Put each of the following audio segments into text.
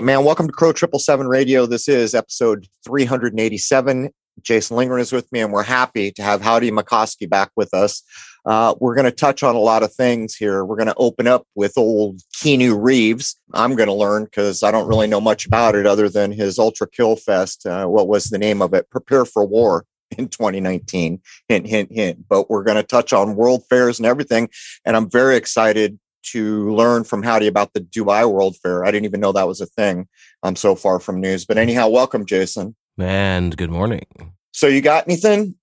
right, man. Welcome to Crow Triple Seven Radio. This is episode 387. Jason Lingren is with me, and we're happy to have Howdy McCoskey back with us. Uh, we're going to touch on a lot of things here. We're going to open up with old Keanu Reeves. I'm going to learn because I don't really know much about it other than his Ultra Kill Fest. Uh, what was the name of it? Prepare for War in 2019. Hint, hint, hint. But we're going to touch on world fairs and everything. And I'm very excited to learn from Howdy about the Dubai World Fair. I didn't even know that was a thing. I'm so far from news. But anyhow, welcome, Jason. And good morning. So you got anything?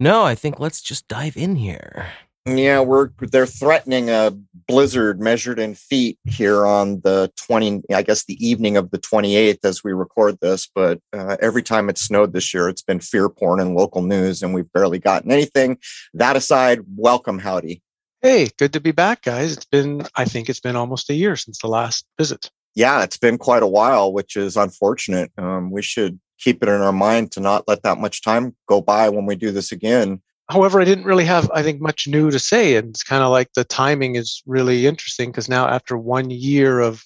No, I think let's just dive in here. Yeah, we're they're threatening a blizzard measured in feet here on the 20 I guess the evening of the 28th as we record this, but uh, every time it snowed this year it's been fear porn in local news and we've barely gotten anything. That aside, welcome howdy. Hey, good to be back guys. It's been I think it's been almost a year since the last visit. Yeah, it's been quite a while, which is unfortunate. Um, we should keep it in our mind to not let that much time go by when we do this again however, I didn't really have, I think, much new to say. And it's kind of like the timing is really interesting because now, after one year of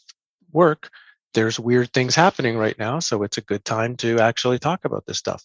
work, there's weird things happening right now. So it's a good time to actually talk about this stuff.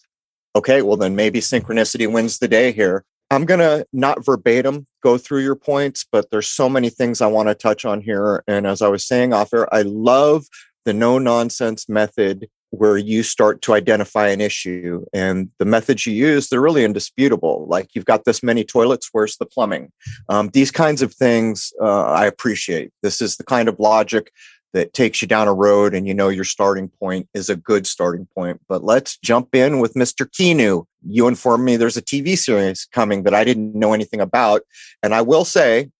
Okay, well, then maybe synchronicity wins the day here. I'm going to not verbatim go through your points, but there's so many things I want to touch on here. And as I was saying off air, I love the no nonsense method where you start to identify an issue. And the methods you use they're really indisputable. Like you've got this many toilets where's the plumbing? Um, these kinds of things uh, i appreciate. This is the kind of logic that takes you down a road and you know your starting point is a good starting point but let's jump in with mr Keanu. you informed me there's a tv series coming that i didn't know anything about and i will say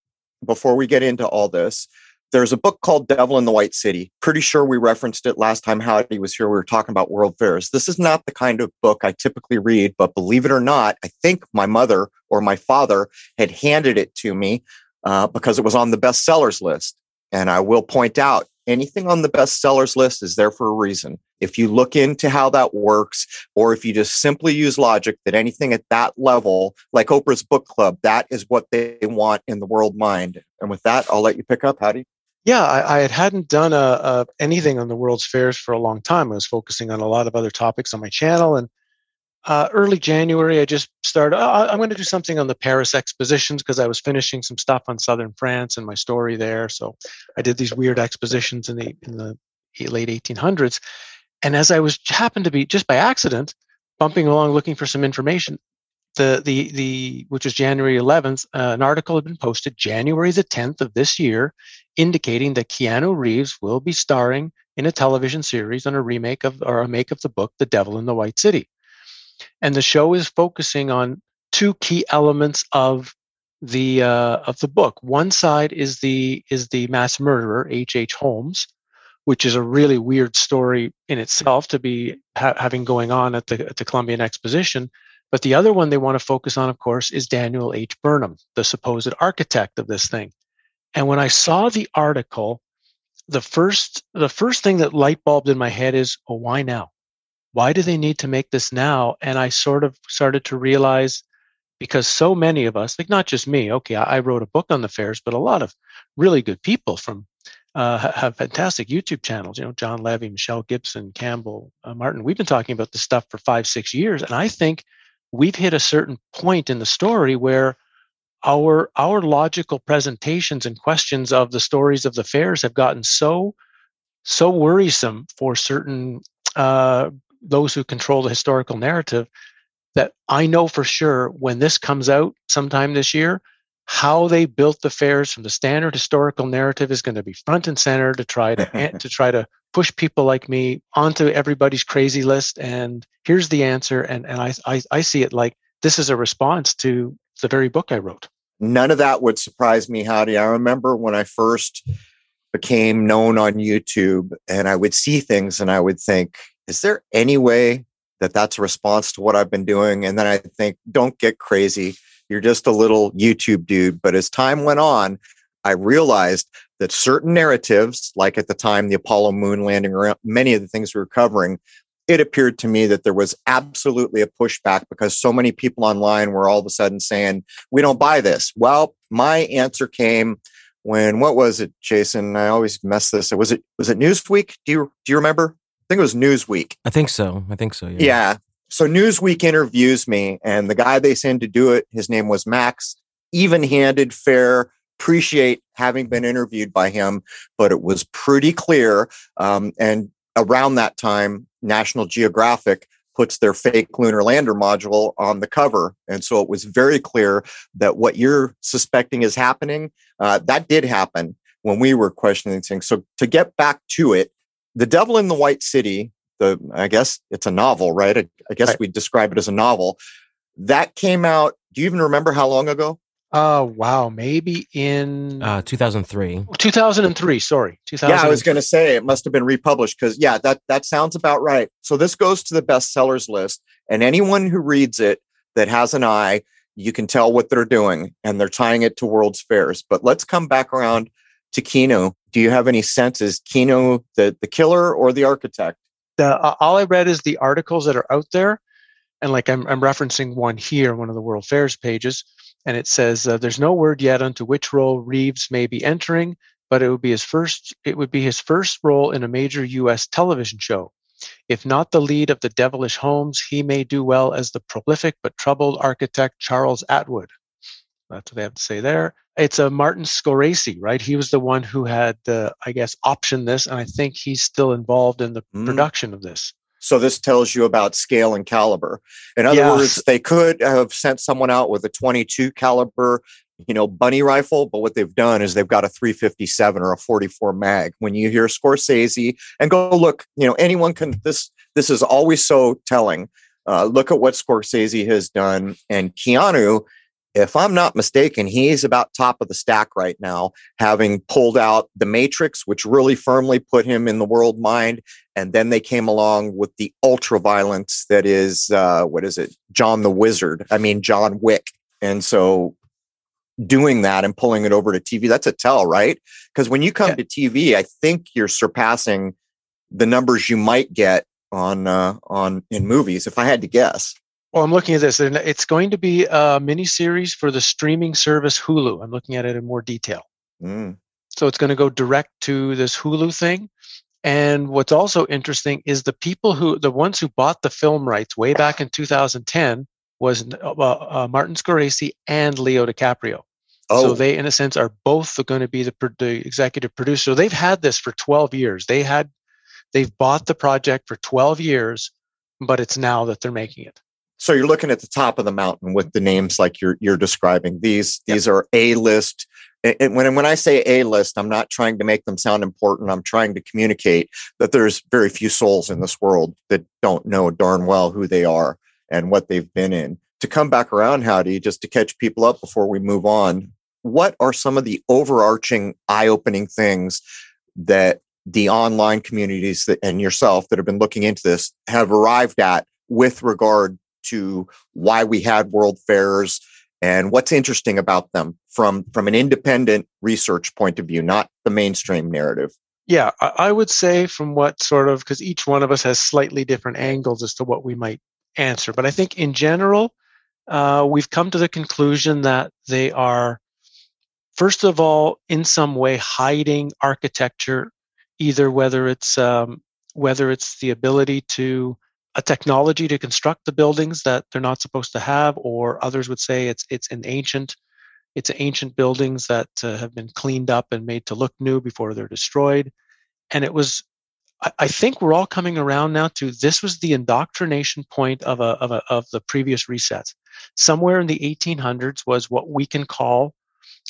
before we get into all this there's a book called Devil in the White City. Pretty sure we referenced it last time Howdy was here. We were talking about world fairs. This is not the kind of book I typically read, but believe it or not, I think my mother or my father had handed it to me uh, because it was on the bestsellers list. And I will point out anything on the bestsellers list is there for a reason. If you look into how that works, or if you just simply use logic that anything at that level, like Oprah's book club, that is what they want in the world mind. And with that, I'll let you pick up. Howdy yeah, I, I hadn't done a, a, anything on the World's Fairs for a long time. I was focusing on a lot of other topics on my channel. And uh, early January, I just started. Oh, I'm going to do something on the Paris expositions because I was finishing some stuff on southern France and my story there. So I did these weird expositions in the in the late 1800s. And as I was happened to be just by accident bumping along looking for some information, the the the which was January 11th, uh, an article had been posted January the 10th of this year, indicating that Keanu Reeves will be starring in a television series on a remake of or a make of the book The Devil in the White City, and the show is focusing on two key elements of the uh, of the book. One side is the is the mass murderer H. H. Holmes, which is a really weird story in itself to be ha- having going on at the at the Columbian Exposition but the other one they want to focus on, of course, is Daniel H. Burnham, the supposed architect of this thing. And when I saw the article, the first the first thing that light bulbed in my head is, oh, why now? Why do they need to make this now? And I sort of started to realize because so many of us, like not just me, okay, I wrote a book on the fairs, but a lot of really good people from uh, have fantastic YouTube channels. You know, Jon Levi, Michelle Gibson, Campbell, uh, Martin. We've been talking about this stuff for five, six years, and I think we've hit a certain point in the story where our our logical presentations and questions of the stories of the fairs have gotten so so worrisome for certain uh, those who control the historical narrative that I know for sure when this comes out sometime this year, how they built the fairs from the standard historical narrative is going to be front and center to try to to try to push people like me onto everybody's crazy list and here's the answer and and I, I i see it like this is a response to the very book i wrote. None of that would surprise me howdy. I remember when i first became known on youtube and i would see things and i would think is there any way that that's a response to what i've been doing and then i think don't get crazy you're just a little youtube dude but as time went on i realized that certain narratives, like at the time the Apollo moon landing, or many of the things we were covering, it appeared to me that there was absolutely a pushback because so many people online were all of a sudden saying, We don't buy this. Well, my answer came when what was it, Jason? I always mess this. Was it was it Newsweek? Do you do you remember? I think it was Newsweek. I think so. I think so. Yeah. Yeah. So Newsweek interviews me, and the guy they sent to do it, his name was Max. Even-handed, fair. Appreciate having been interviewed by him, but it was pretty clear. Um, and around that time, National Geographic puts their fake lunar lander module on the cover. And so it was very clear that what you're suspecting is happening, uh, that did happen when we were questioning things. So to get back to it, The Devil in the White City, the I guess it's a novel, right? I, I guess Right. we describe it as a novel. That came out. Do you even remember how long ago? Oh wow, maybe in Uh, 2003. 2003. Sorry, 2000. Yeah, I was going to say it must have been republished because yeah, that that sounds about right. So this goes to the bestsellers list, and anyone who reads it that has an eye, you can tell what they're doing, and they're tying it to World's Fairs. But let's come back around to Keanu. Do you have any sense is Keanu the the killer or the architect? the uh, all I read is the articles that are out there, and like I'm I'm referencing one here, one of the World Fairs pages, and it says uh, there's no word yet onto which role Reeves may be entering, but it would be his first. It would be his first role in a major U.S. television show. If not the lead of the devilish homes, he may do well as the prolific but troubled architect Charles Atwood. That's what they have to say there. It's a Martin Scorsese, right? He was the one who had, uh, I guess, optioned this, and I think he's still involved in the Mm. production of this. So this tells you about scale and caliber. In other words, they could have sent someone out with a 22 caliber, you know, bunny rifle, but what they've done is they've got a 357 or a 44 mag. When you hear Scorsese and go look, you know, anyone can this this is always so telling. Uh, look at what Scorsese has done and Keanu if I'm not mistaken, he's about top of the stack right now, having pulled out The Matrix, which really firmly put him in the world mind and then they came along with the ultra violence that is uh, what is it? John the wizard i mean john wick. And so doing that and pulling it over to tv that's a tell right? Because when you come Yeah. to tv i think you're surpassing the numbers you might get on uh, on in movies if i had to guess Well, I'm looking at this, and it's going to be a mini series for the streaming service Hulu. I'm looking at it in more detail. Mm. So it's going to go direct to this Hulu thing. And what's also interesting is the people who, the ones who bought the film rights way back in 2010 was uh, uh, Martin Scorsese and Leo DiCaprio. oh So they, in a sense, are both going to be the, the executive producer. They've had this for 12 years. They had, they've bought the project for 12 years, but it's now that they're making it. So you're looking at the top of the mountain with the names like you're you're describing. These Yep. these are a list. And and when when I say a list I'm not trying to make them sound important. I'm trying to communicate that there's very few souls in this world that don't know darn well who they are and what they've been in. To come back around howdy just to catch people up before we move on what are some of the overarching eye-opening things that the online communities that, and yourself that have been looking into this have arrived at with regard to why we had world fairs and what's interesting about them from from an independent research point of view not the mainstream narrative. Yeah, I, would say from what sort of because each one of us has slightly different angles as to what we might answer, but I think in general, uh, we've come to the conclusion that they are, first of all, in some way hiding architecture, either whether it's um, whether it's the ability to a technology to construct the buildings that they're not supposed to have, or others would say it's it's an ancient it's ancient buildings that uh, have been cleaned up and made to look new before they're destroyed. And it was, I, I think we're all coming around now to this was the indoctrination point of a, of a of the previous reset. Somewhere in the 1800s was what we can call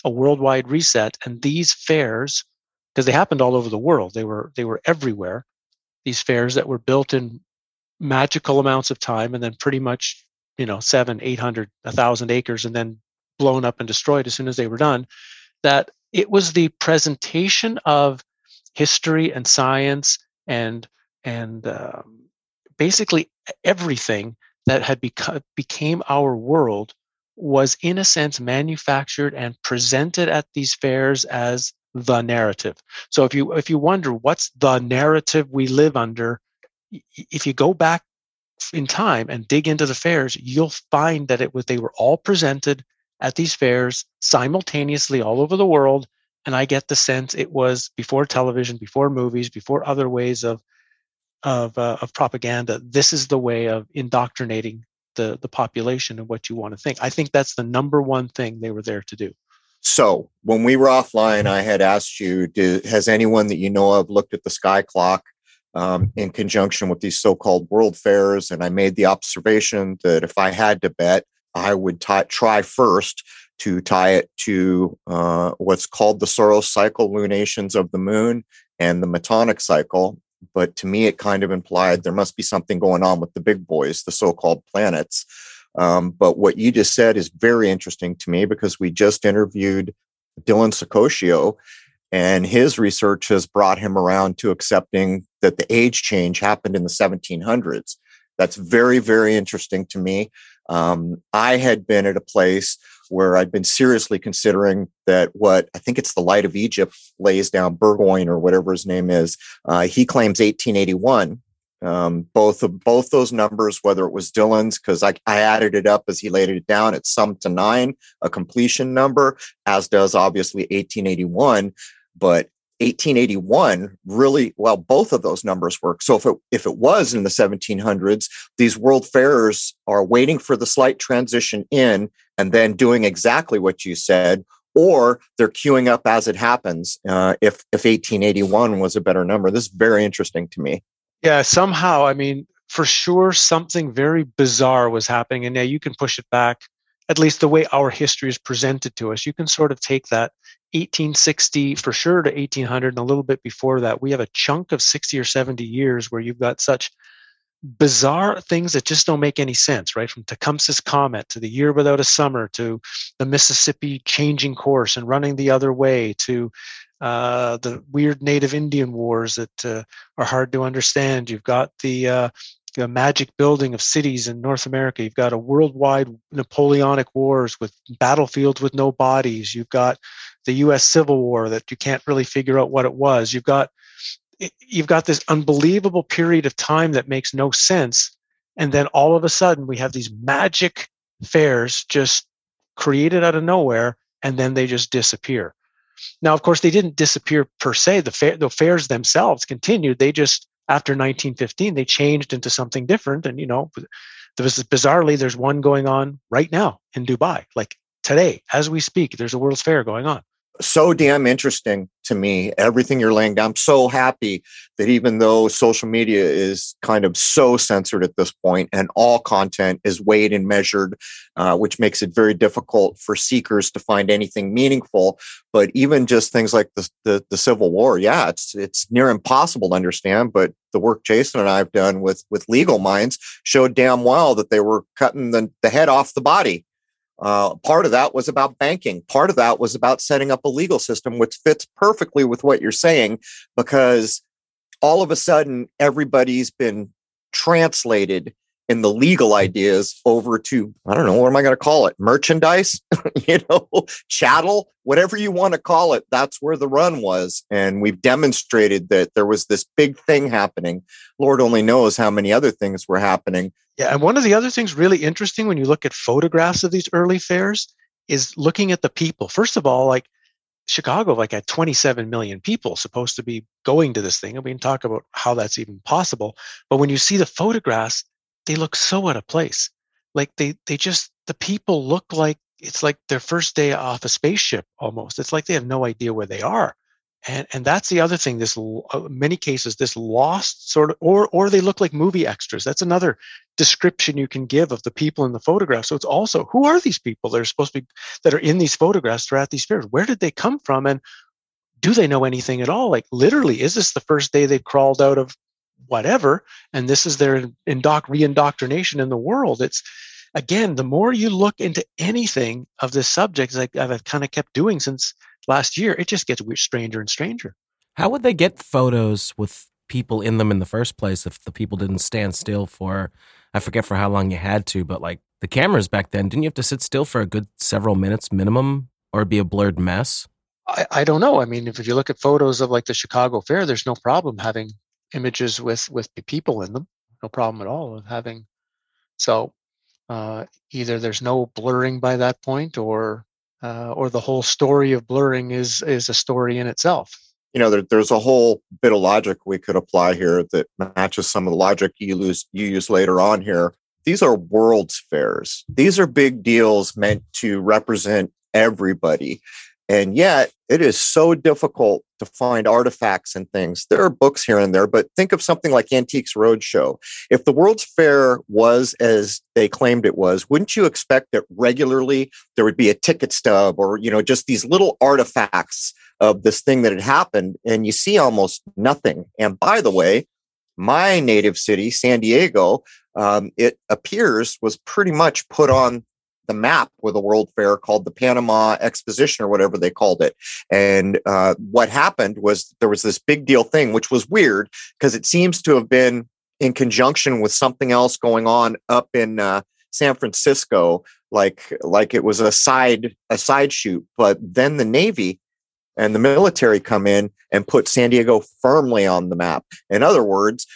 a worldwide reset, and these fairs, because they happened all over the world, they were they were everywhere. These fairs that were built in magical amounts of time, and then pretty much you know seven, eight hundred, a thousand acres, and then blown up and destroyed as soon as they were done, that it was the presentation of history and science and and um, basically everything that had become became our world was in a sense manufactured and presented at these fairs as the narrative. So if you if you wonder what's the narrative we live under, if you go back in time and dig into the fairs, you'll find that it was they were all presented at these fairs simultaneously all over the world and I get the sense it was before television, before movies, before other ways of of, uh, of propaganda. This is the way of indoctrinating the the population and what you want to think. I think that's the number one thing they were there to do. So when we were offline, I had asked you, do, has anyone that you know of looked at the sky clock um, in conjunction with these so-called world fairs? And I made the observation that if I had to bet, I would try first to tie it to uh, what's called the Saros cycle lunations of the moon and the Metonic cycle. But to me, it kind of implied there must be something going on with the big boys, the so called planets. Um, but what you just said is very interesting to me because we just interviewed Dylan Saccoccio, and his research has brought him around to accepting that the age change happened in the 1700s. That's very, very interesting to me. Um, I had been at a place where I'd been seriously considering that what I think it's the Light of Egypt lays down, Burgoyne or whatever his name is. Uh, he claims 1881. Um, both of both those numbers, whether it was Dylan's, because I, I added it up as he laid it down, it's summed to nine, a completion number, as does obviously 1881. But 1881 really well both of those numbers work. So if it if it was in the 1700s these world fairs are waiting for the slight transition in and then doing exactly what you said or they're queuing up as it happens uh, if if 1881 was a better number. This is very interesting to me. Yeah somehow i mean for sure something very bizarre was happening and now you can push it back at least the way our history is presented to us. You can sort of take that 1860 for sure to 1800 and a little bit before that we have a chunk of 60 or 70 years where you've got such bizarre things that just don't make any sense right? From tecumseh's comet to the year without a summer to the mississippi changing course and running the other way to uh, the weird native indian wars that uh, are hard to understand. You've got the uh, a magic building of cities in North America. You've got a worldwide Napoleonic wars with battlefields with no bodies. You've got the U.S. Civil War that you can't really figure out what it was. You've got you've got this unbelievable period of time that makes no sense, and then all of a sudden we have these magic fairs just created out of nowhere, and then they just disappear. Now, of course, they didn't disappear per se. The, fair, the fairs themselves continued. They just after 1915 they changed into something different and you know there was bizarrely there's one going on right now in dubai like today as we speak there's a world's fair going on so damn interesting to me everything you're laying down. I'm so happy that even though social media is kind of so censored at this point and all content is weighed and measured uh, which makes it very difficult for seekers to find anything meaningful but even just things like the, the, the civil war yeah it's it's near impossible to understand but the work jason and i've done with with legal minds showed damn well that they were cutting the, the head off the body uh, part of that was about banking. Part of that was about setting up a legal system, which fits perfectly with what you're saying, because all of a sudden everybody's been translated in the legal ideas over to i don't know what am i going to call it? Merchandise? You know chattel? Whatever you want to call it that's where the run was. And we've demonstrated that there was this big thing happening. Lord only knows how many other things were happening. Yeah, and one of the other things really interesting when you look at photographs of these early fairs is looking at the people. First of all, like Chicago, like at 27 million people supposed to be going to this thing, and we can talk about how that's even possible. But when you see the photographs, they look so out of place. Like they they just the people look like it's like their first day off a spaceship almost. It's like they have no idea where they are. And and that's the other thing this uh, many cases this lost sort of or or they look like movie extras. That's another description you can give of the people in the photograph so it's also who are these people that are supposed to be that are in these photographs throughout these fairs where did they come from? And do they know anything at all? Like literally is this the first day they've crawled out of whatever and this is their indoc re-indoctrination in the world it's again the more you look into anything of this subject like i've kind of kept doing since last year, it just gets stranger and stranger. How would they get photos with people in them in the first place if the people didn't stand still for, I forget for how long you had to, but like the cameras back then, didn't you have to sit still for a good several minutes minimum or be a blurred mess? I, I don't know. I mean, if, if you look at photos of like the Chicago Fair, there's no problem having images with with people in them. No problem at all with having. So uh, either there's no blurring by that point, or uh, or the whole story of blurring is is a story in itself. You know, there, there's a whole bit of logic we could apply here that matches some of the logic you use you use later on here. These are world's fairs. These are big deals meant to represent everybody. And yet, it is so difficult to find artifacts and things. There are books here and there, but think of something like Antiques Roadshow. If the World's Fair was as they claimed it was, wouldn't you expect that regularly there would be a ticket stub or, you know, just these little artifacts of this thing that had happened? And you see almost nothing. And by the way, my native city, San Diego, um, it appears was pretty much put on the map with a World Fair called the Panama Exposition or whatever they called it. And uh, what happened was there was this big deal thing, which was weird because it seems to have been in conjunction with something else going on up in uh, San Francisco, like like it was a side a side shoot. But then the Navy and the military come in and put San Diego firmly on the map. In other words,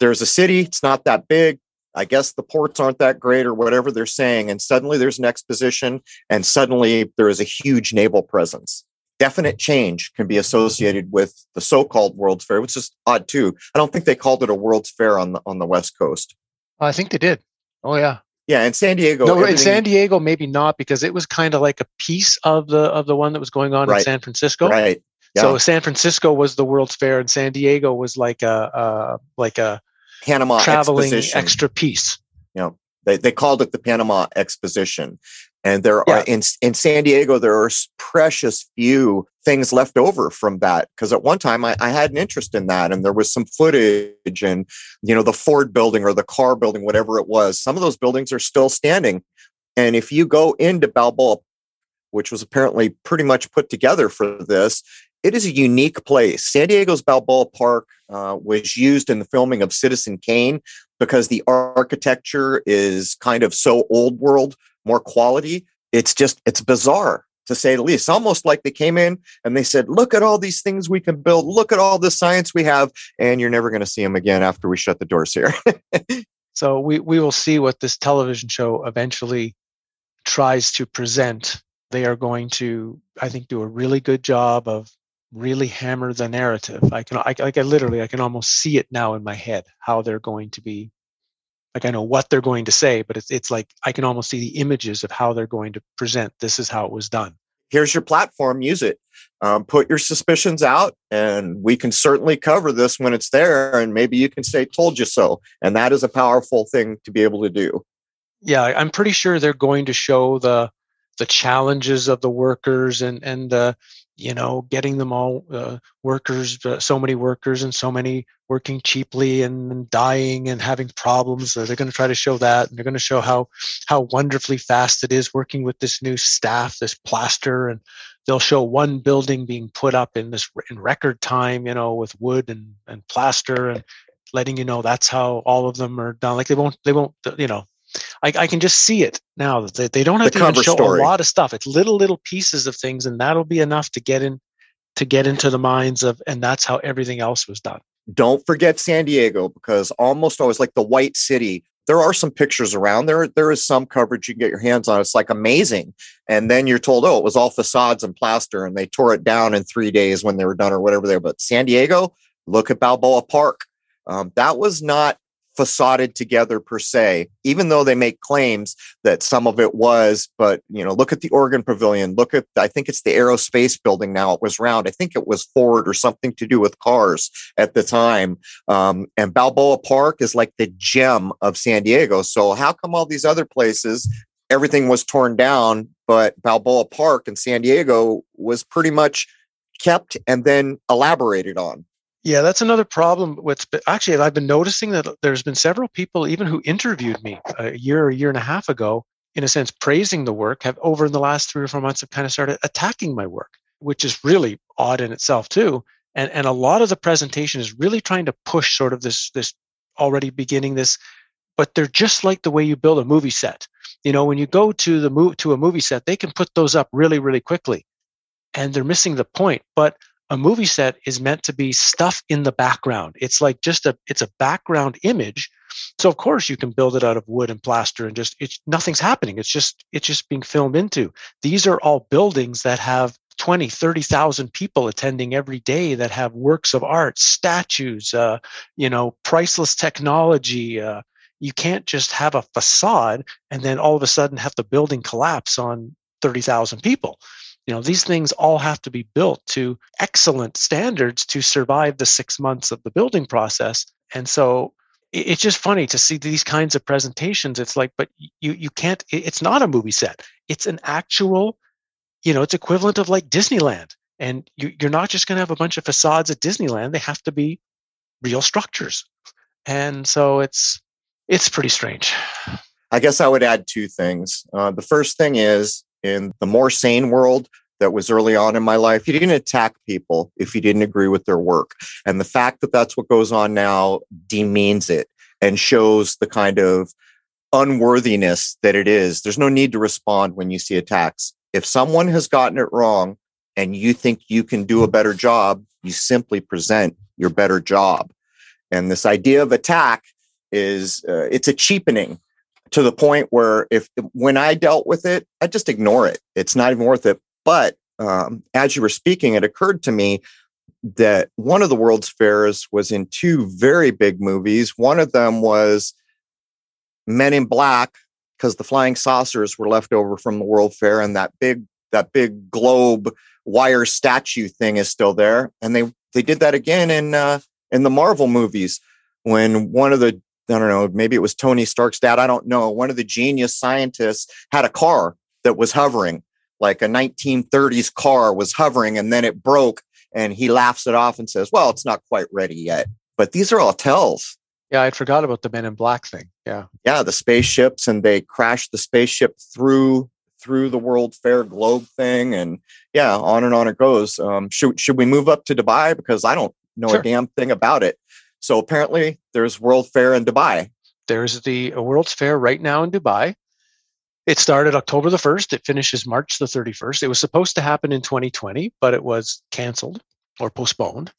there's a city, it's not that big, I guess the ports aren't that great or whatever they're saying. And suddenly there's an exposition and suddenly there is a huge naval presence. Definite change can be associated with the so-called World's Fair, which is odd too. I don't think they called it a World's Fair on the on the West Coast. I think they did. Oh yeah. Yeah, in San Diego. No, in San Diego, maybe not because it was kind of like a piece of the of the one that was going on right. in San Francisco. Right. Yeah. So San Francisco was the World's Fair, and San Diego was like a uh, like a Panama traveling exposition. extra piece. You know, they, they called it the Panama Exposition. And there yeah. are in in San Diego, there are precious few things left over from that. Because at one time I, I, had an interest in that, and there was some footage, and you know, the Ford building or the car building, whatever it was. Some of those buildings are still standing. And if you go into Balboa, which was apparently pretty much put together for this, it is a unique place. San Diego's Balboa Park uh, was used in the filming of Citizen Kane because the architecture is kind of so old world, more quality. It's just, it's bizarre to say the least. almost like they came in and they said, look at all these things we can build. Look at all the science we have. And you're never going to see them again after we shut the doors here. so we, we will see what this television show eventually tries to present. They are going to, I think, do a really good job of really hammer the narrative. I can, I, like, I literally, I can almost see it now in my head how they're going to be. Like I know what they're going to say, but it's it's like I can almost see the images of how they're going to present. This is how it was done. Here's your platform. Use it. Um, put your suspicions out, and we can certainly cover this when it's there. And maybe you can say "told you so," and that is a powerful thing to be able to do. Yeah, I'm pretty sure they're going to show the the challenges of the workers and and uh, you know getting them all uh, workers uh, so many workers and so many working cheaply and, dying and having problems they're going to try to show that and they're going to show how how wonderfully fast it is working with this new staff this plaster and they'll show one building being put up in this in record time you know with wood and and plaster and letting you know that's how all of them are done. Like they won't they won't you know I, I can just see it now that they, they don't have the to show story. a lot of stuff. It's little little pieces of things, and that'll be enough to get in to get into the minds of, and that's how everything else was done. Don't forget San Diego because almost always like the white city. There are some pictures around there. There is some coverage you can get your hands on. It's like amazing. And then you're told, oh, it was all facades and plaster, and they tore it down in three days when they were done or whatever they were. But San Diego, look at Balboa Park. Um, that was not facaded together per se, even though they make claims that some of it was. But you know, look at the Organ Pavilion. Look at I think it's the Aerospace Building now. It was round. I think it was Ford or something to do with cars at the time. Um, and Balboa Park is like the gem of San Diego. So how come all these other places? Everything was torn down, but Balboa Park in San Diego was pretty much kept and then elaborated on. Yeah, that's another problem. With actually, I've been noticing that there's been several people, even who interviewed me a year, or a year and a half ago, in a sense, praising the work, have over in the last three or four months have kind of started attacking my work, which is really odd in itself too. And and a lot of the presentation is really trying to push sort of this this already beginning this, but they're just like the way you build a movie set. You know, when you go to the move to a movie set, they can put those up really, really quickly, and they're missing the point. But a movie set is meant to be stuff in the background. It's like just a it's a background image So of course you can build it out of wood and plaster and just it's nothing's happening. It's just it's just being filmed into. These are all buildings that have 20, 30,000 people attending every day that have works of art, statues, uh, you know, priceless technology. Uh, you can't just have a facade and then all of a sudden have the building collapse on 30,000 people. You know, these things all have to be built to excellent standards to survive the six months of the building process. And so it's just funny to see these kinds of presentations. It's like, but you you can't. It's not a movie set. It's an actual, you know, it's equivalent of like Disneyland. And you, you're not just going to have a bunch of facades at Disneyland. They have to be real structures. And so it's it's pretty strange. I guess I would add two things. Uh, the first thing is in the more sane world that was early on in my life, you didn't attack people if you didn't agree with their work. And the fact that that's what goes on now demeans it and shows the kind of unworthiness that it is. There's no need to respond when you see attacks. If someone has gotten it wrong and you think you can do a better job, you simply present your better job. And this idea of attack is uh, it's a cheapening to the point where if when I dealt with it, I just ignore it. It's not even worth it. But um, as you were speaking, it occurred to me that one of the World's Fairs was in two very big movies. One of them was Men in Black, because the flying saucers were left over from the World Fair, and that big that big globe wire statue thing is still there. And they they did that again in uh, in the Marvel movies when one of the I don't know, maybe it was Tony Stark's dad. I don't know. One of the genius scientists had a car that was hovering, like a 1930s car was hovering, and then it broke. And he laughs it off and says, Well, it's not quite ready yet. But these are all tells. Yeah, I'd forgot about the Men in Black thing. Yeah. Yeah, the spaceships, and they crashed the spaceship through through the World Fair globe thing, and yeah, on and on it goes. Um, should should we move up to Dubai because I don't know sure. a damn thing about it. So apparently, there's World Fair in Dubai. There's the uh, World's Fair right now in Dubai. It started October the 1st. It finishes March the 31st. It was supposed to happen in 2020, but it was canceled or postponed.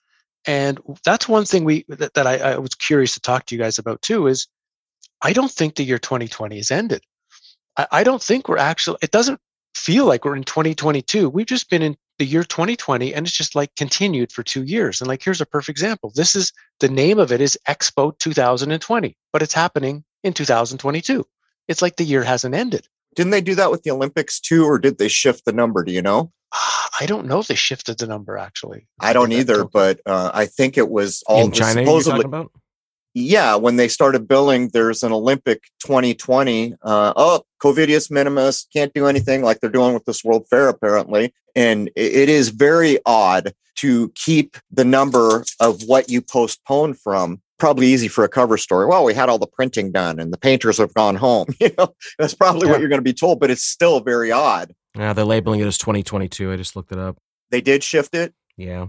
And that's one thing we that, that I, I was curious to talk to you guys about too. Is I don't think the year 2020 is ended. I, I don't think we're actually. It doesn't feel like we're in 2022. We've just been in the year 2020 and it's just like continued for two years. And like, here's a perfect example. This is the name of it is Expo 2020, but it's happening in 2022. It's like the year hasn't ended. Didn't they do that with the Olympics too, or did they shift the number? Do you know? I don't know if they shifted the number actually. I don't either, but uh, I think it was all in China. Supposedly, about? Yeah, when they started billing, there's an Olympic 2020. Uh, oh, Covidius minimus can't do anything like they're doing with this World Fair, apparently. And it is very odd to keep the number of what you postpone from. Probably easy for a cover story. Well, we had all the printing done and the painters have gone home. You know, that's probably yeah. what you're going to be told, but it's still very odd. Yeah, they're labeling it as 2022. I just looked it up. They did shift it. Yeah.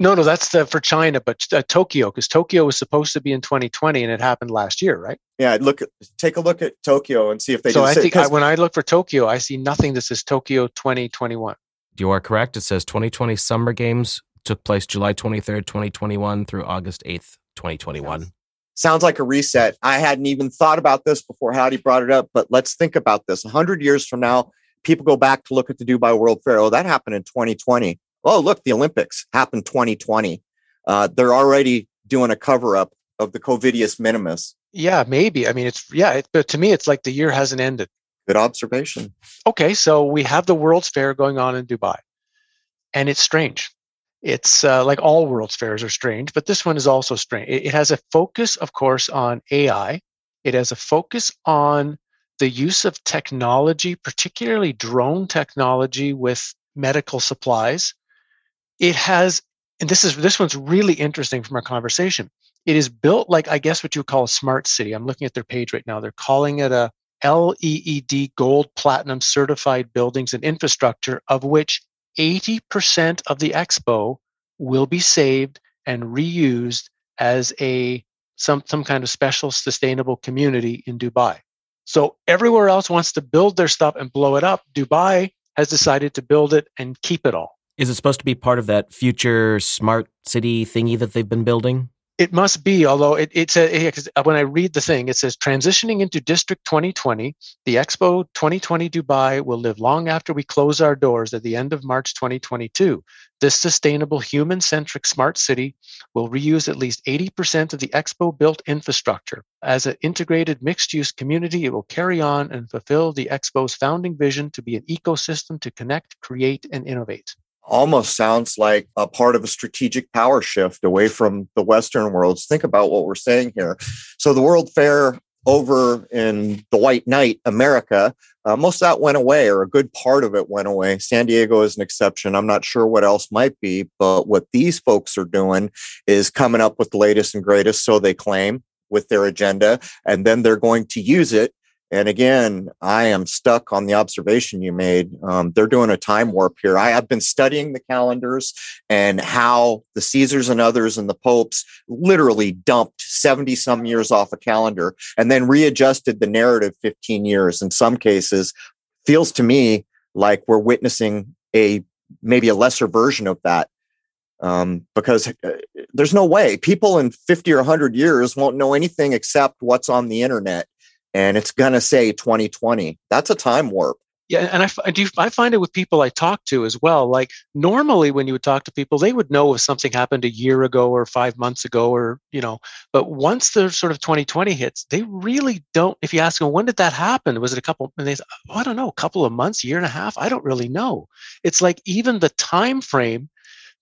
No, no, that's the, for China, but uh, Tokyo, because Tokyo was supposed to be in 2020 and it happened last year, right? Yeah, look, take a look at Tokyo and see if they. So I think I, when I look for Tokyo, I see nothing that says Tokyo 2021. You are correct. It says 2020 Summer Games took place July 23rd, 2021 through August 8th, 2021. Sounds like a reset. I hadn't even thought about this before Howdy brought it up, but let's think about this. 100 years from now, people go back to look at the Dubai World Fair. Oh, that happened in 2020 oh, look, the Olympics happened 2020. Uh, they're already doing a cover up of the Covidius minimus. Yeah, maybe. I mean, it's, yeah, it, but to me, it's like the year hasn't ended. Good observation. Okay, so we have the World's Fair going on in Dubai, and it's strange. It's uh, like all World's Fairs are strange, but this one is also strange. It, it has a focus, of course, on AI. It has a focus on the use of technology, particularly drone technology with medical supplies it has and this is this one's really interesting from our conversation. It is built like i guess what you would call a smart city. I'm looking at their page right now. They're calling it a LEED gold platinum certified buildings and infrastructure of which 80% of the expo will be saved and reused as a some some kind of special sustainable community in dubai. So everywhere else wants to build their stuff and blow it up. Dubai has decided to build it and keep it all is it supposed to be part of that future smart city thingy that they've been building? it must be, although it, it's a, uh, when I read the thing, it says transitioning into District 2020, the Expo 2020 Dubai will live long after we close our doors at the end of March 2022. This sustainable human centric smart city will reuse at least 80% of the Expo built infrastructure. As an integrated mixed use community, it will carry on and fulfill the Expo's founding vision to be an ecosystem to connect, create, and innovate almost sounds like a part of a strategic power shift away from the Western worlds. Think about what we're saying here. So, the World Fair over in the White Knight, America, uh, most of that went away, or a good part of it went away. San Diego is an exception. I'm not sure what else might be, but what these folks are doing is coming up with the latest and greatest, so they claim, with their agenda, and then they're going to use it and again, I am stuck on the observation you made. Um, they're doing a time warp here. I have been studying the calendars and how the Caesars and others and the popes literally dumped 70 some years off a calendar and then readjusted the narrative 15 years in some cases. Feels to me like we're witnessing a maybe a lesser version of that um, because uh, there's no way people in 50 or 100 years won't know anything except what's on the internet and it's going to say 2020. That's a time warp. Yeah, and I, I do. I find it with people I talk to as well. Like normally, when you would talk to people, they would know if something happened a year ago or five months ago, or you know. But once the sort of 2020 hits, they really don't. If you ask them when did that happen, was it a couple? And they, say, oh, I don't know, a couple of months, year and a half. I don't really know. It's like even the time frame,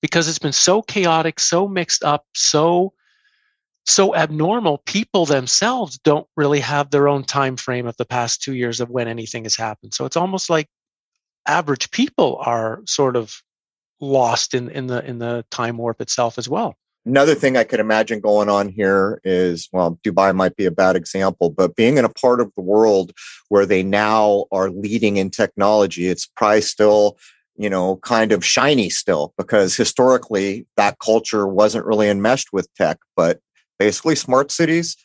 because it's been so chaotic, so mixed up, so so abnormal people themselves don't really have their own time frame of the past two years of when anything has happened. So it's almost like average people are sort of lost in, in the in the time warp itself as well. Another thing i could imagine going on here is well dubai might be a bad example but being in a part of the world where they now are leading in technology it's probably still you know kind of shiny still because historically that culture wasn't really enmeshed with tech but basically smart cities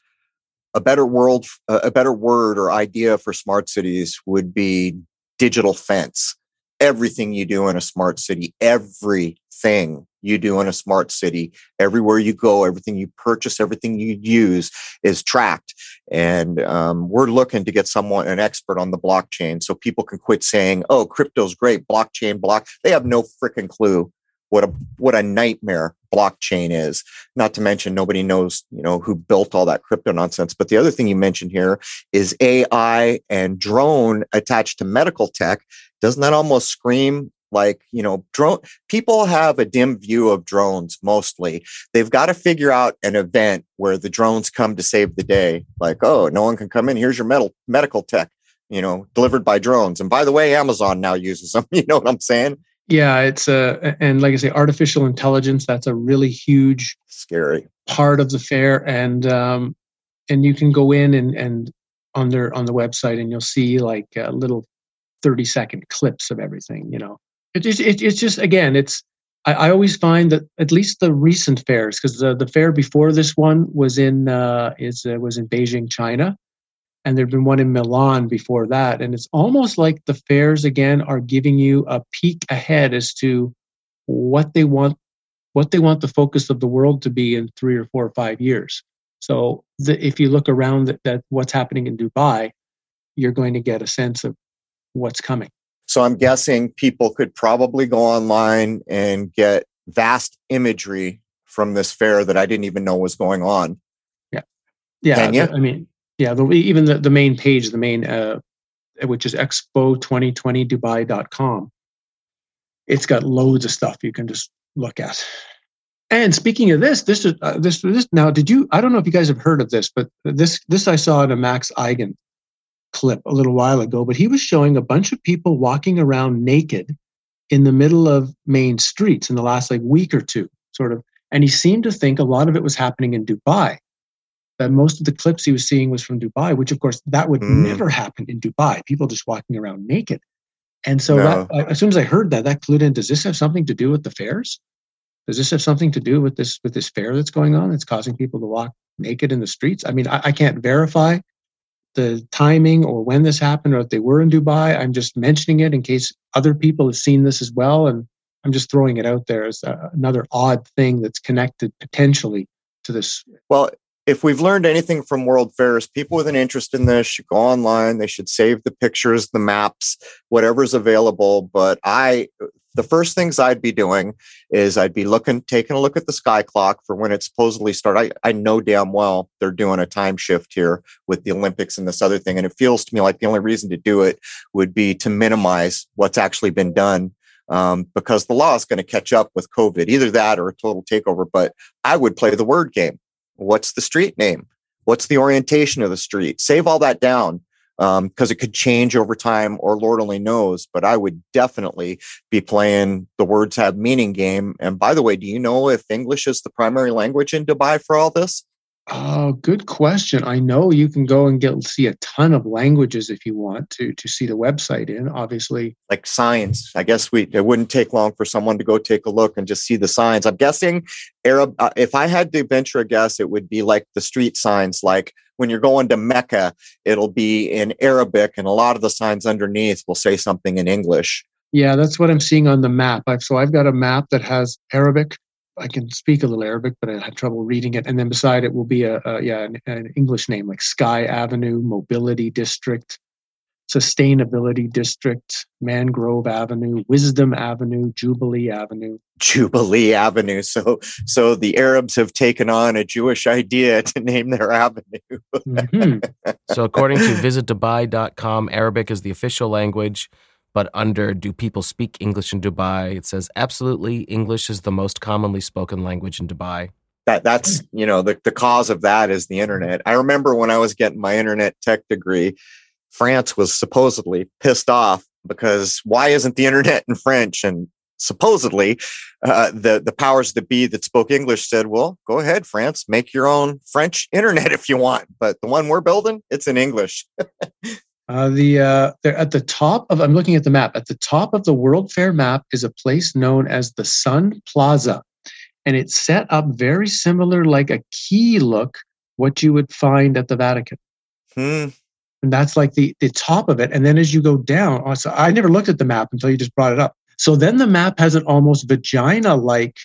a better world a better word or idea for smart cities would be digital fence. Everything you do in a smart city everything you do in a smart city everywhere you go everything you purchase everything you use is tracked. And um, we're looking to get someone an expert on the blockchain so people can quit saying oh crypto's great blockchain block they have no freaking clue what a what a nightmare blockchain is not to mention nobody knows you know who built all that crypto nonsense but the other thing you mentioned here is ai and drone attached to medical tech. Doesn't that almost scream like you know drone people have a dim view of drones mostly. They've got to figure out an event where the drones come to save the day. Like oh no one can come in. Here's your metal medical tech you know delivered by drones. And by the way amazon now uses them you know what i'm saying yeah, it's a and like I say, artificial intelligence. That's a really huge, scary part of the fair, and um, and you can go in and and on their on the website, and you'll see like uh, little thirty second clips of everything. You know, it, it, it's just again, it's I, I, always find that at least the recent fairs, because the, the fair before this one was in uh, is uh, was in Beijing, China, and there'd been one in Milan before that. And it's almost like the fairs again are giving you a peek ahead as to what they want, what they want the focus of the world to be in three or four or five years. So the, if you look around at, at what's happening in Dubai, you're going to get a sense of what's coming. So I'm guessing people could probably go online and get vast imagery from this fair that I didn't even know was going on. Yeah. Yeah. I mean, yeah, the, even the, the main page, the main, uh, which is expo2020dubai.com, it's got loads of stuff you can just look at. And speaking of this, this is uh, this this now. Did you? I don't know if you guys have heard of this, but this this I saw in a Max Igan clip a little while ago. But he was showing a bunch of people walking around naked in the middle of main streets in the last like week or two, sort of. And he seemed to think a lot of it was happening in Dubai that most of the clips he was seeing was from Dubai, which of course that would mm. never happen in Dubai. People just walking around naked. And so no. that, as soon as I heard that, that clued in. Does this have something to do with the fairs? Does this have something to do with this with this fair that's going on? That's causing people to walk naked in the streets. I mean, I, I can't verify the timing or when this happened or if they were in Dubai. I'm just mentioning it in case other people have seen this as well, and I'm just throwing it out there as a, another odd thing that's connected potentially to this. Well, if we've learned anything from World Fairs, people with an interest in this should go online. They should save the pictures, the maps, whatever's available. But I, the first things I'd be doing is I'd be looking, taking a look at the sky clock for when it supposedly start. I, I know damn well they're doing a time shift here with the Olympics and this other thing. And it feels to me like the only reason to do it would be to minimize what's actually been done um, because the law is going to catch up with COVID, either that or a total takeover. But I would play the word game. What's the street name? What's the orientation of the street? Save all that down because um, it could change over time, or Lord only knows. But I would definitely be playing the words have meaning game. And by the way, do you know if English is the primary language in Dubai for all this? Oh, good question. I know you can go and get see a ton of languages if you want to to see the website in. Obviously, like signs. I guess we it wouldn't take long for someone to go take a look and just see the signs. I'm guessing Arab. Uh, if I had to venture a guess, it would be like the street signs. Like when you're going to Mecca, it'll be in Arabic, and a lot of the signs underneath will say something in English. Yeah, that's what I'm seeing on the map. I've, so I've got a map that has Arabic, I can speak a little Arabic, but I had trouble reading it. And then beside it will be a, a yeah an, an, English name like Sky Avenue, Mobility District, Sustainability District, Mangrove Avenue, Wisdom Avenue, Jubilee Avenue. Jubilee Avenue. So so the Arabs have taken on a Jewish idea to name their avenue. mm-hmm. So according to visitdubai.com, Arabic is the official language but under do people speak English in Dubai? It says absolutely English is the most commonly spoken language in Dubai. That that's you know the, the cause of that is the internet. I remember when I was getting my internet tech degree, France was supposedly pissed off because why isn't the internet in French? And supposedly uh, the the powers that be that spoke English said, "Well, go ahead, France, make your own French internet if you want, but the one we're building, it's in English." Uh, the uh, they're at the top of. I'm looking at the map. At the top of the World Fair map is a place known as the Sun Plaza, and it's set up very similar, like a key look, what you would find at the Vatican. Hmm. And that's like the the top of it. And then as you go down, oh, so I never looked at the map until you just brought it up. So then the map has an almost vagina-like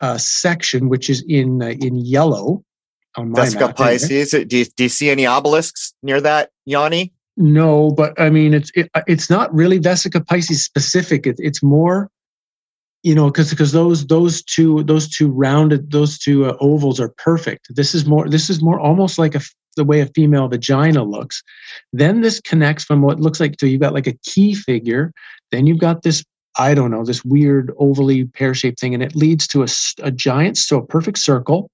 uh, section, which is in uh, in yellow. On my Vesica map, Pisces. Do you, do you see any obelisks near that, Yanni? No, but I mean, it's it, it's not really Vesica Pisces specific. It, it's more, you know, because because those those two those two rounded those two uh, ovals are perfect. This is more this is more almost like a the way a female vagina looks. Then this connects from what looks like so you've got like a key figure. Then you've got this I don't know this weird ovally pear shaped thing, and it leads to a, a giant so a perfect circle,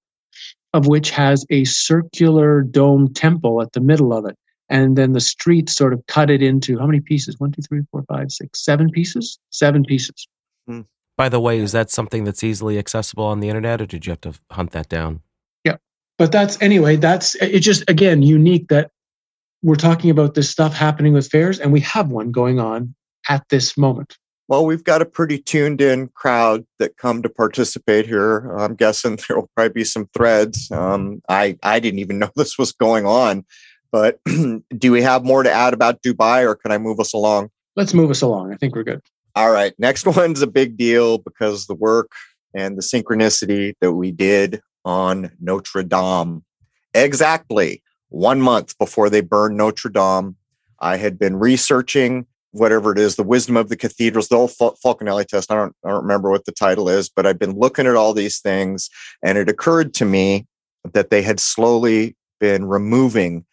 of which has a circular dome temple at the middle of it and then the street sort of cut it into how many pieces? One, two, three, four, five, six, seven pieces. Seven pieces. Hmm. By the way, is that something that's easily accessible on the internet, or did you have to hunt that down? Yeah, but that's anyway. That's it's just again unique that we're talking about this stuff happening with fairs, and we have one going on at this moment. Well, we've got a pretty tuned in crowd that come to participate here. I'm guessing there will probably be some threads. Um, I I didn't even know this was going on but do we have more to add about Dubai or can I move us along? Let's move us along. I think we're good. All right. Next one's a big deal because the work and the synchronicity that we did on Notre Dame. Exactly one month before they burned Notre Dame, I had been researching whatever it is, the wisdom of the cathedrals, the old Fulcanelli test. I don't, I don't remember what the title is, but I've been looking at all these things, and it occurred to me that they had slowly been removing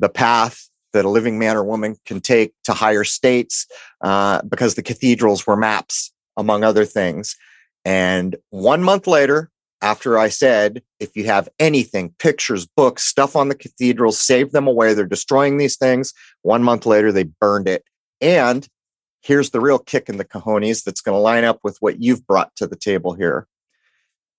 the path that a living man or woman can take to higher states uh, because the cathedrals were maps, among other things. And one month later, after I said, if you have anything, pictures, books, stuff on the cathedrals, save them away. They're destroying these things. One month later, they burned it. And here's the real kick in the cojones that's going to line up with what you've brought to the table here.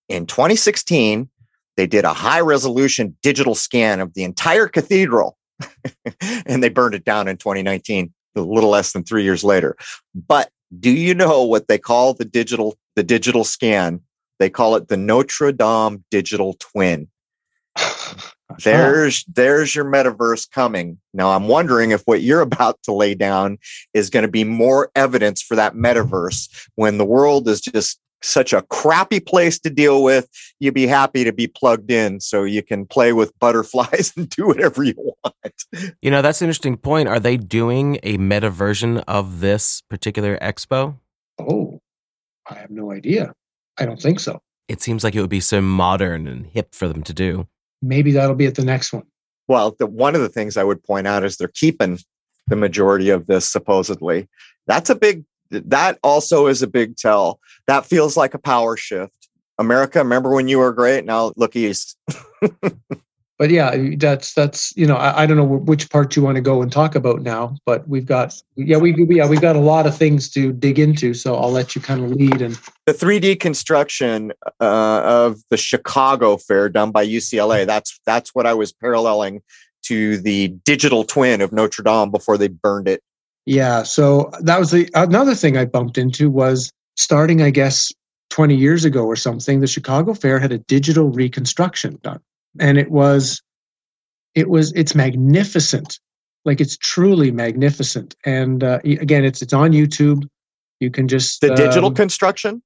In 2016, they did a high resolution digital scan of the entire cathedral and they burned it down in 2019, a little less than three years later. But do you know what they call the digital the digital scan? They call it the Notre Dame digital twin. there's there's your metaverse coming. Now I'm wondering if what you're about to lay down is going to be more evidence for that metaverse when the world is just such a crappy place to deal with. You'd be happy to be plugged in so you can play with butterflies and do whatever you want. You know, that's an interesting point. Are they doing a meta version of this particular expo? Oh, I have no idea. I don't think so. It seems like it would be so modern and hip for them to do. Maybe that'll be at the next one. Well, the, one of the things I would point out is they're keeping the majority of this supposedly. That's a big that also is a big tell. That feels like a power shift. America, remember when you were great? Now look east. but yeah, that's that's you know I, I, don't know which part you want to go and talk about now, but we've got yeah we yeah we've got a lot of things to dig into, so I'll let you kind of lead and the 3D construction uh, of the Chicago Fair done by UCLA. That's that's what I was paralleling to the digital twin of Notre Dame before they burned it yeah. So that was the another thing I bumped into was starting, I guess, 20 years ago or something, the Chicago Fair had a digital reconstruction done. And it was it was it's magnificent. Like it's truly magnificent. And uh, again, it's it's on YouTube. You can just the digital um, construction.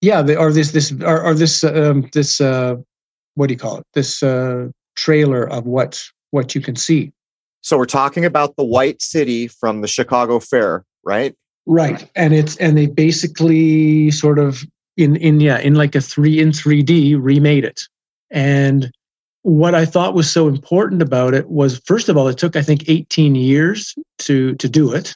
Yeah, the, or this this or, or this um, this uh, what do you call it? This uh, trailer of what what you can see. So we're talking about the White City from the Chicago Fair, right? Right. And it's and they basically sort of in in yeah, in like a 3 in 3D remade it. And what I thought was so important about it was first of all it took I think 18 years to to do it.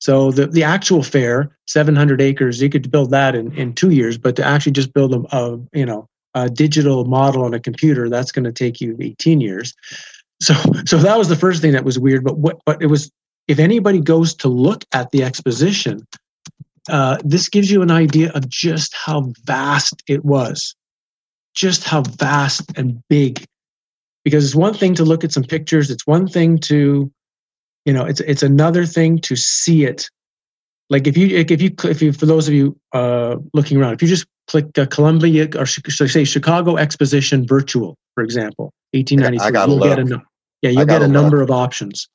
So the the actual fair, 700 acres, you could build that in in 2 years, but to actually just build a, a you know, a digital model on a computer, that's going to take you 18 years so so that was the first thing that was weird but what but it was if anybody goes to look at the exposition uh, this gives you an idea of just how vast it was. Just how vast and big. Because it's one thing to look at some pictures it's one thing to you know it's it's another thing to see it. Like if you if you if you for those of you uh, looking around if you just click uh, Columbia or say Chicago Exposition Virtual for example 1893 you'll look. get a yeah you'll get a number of options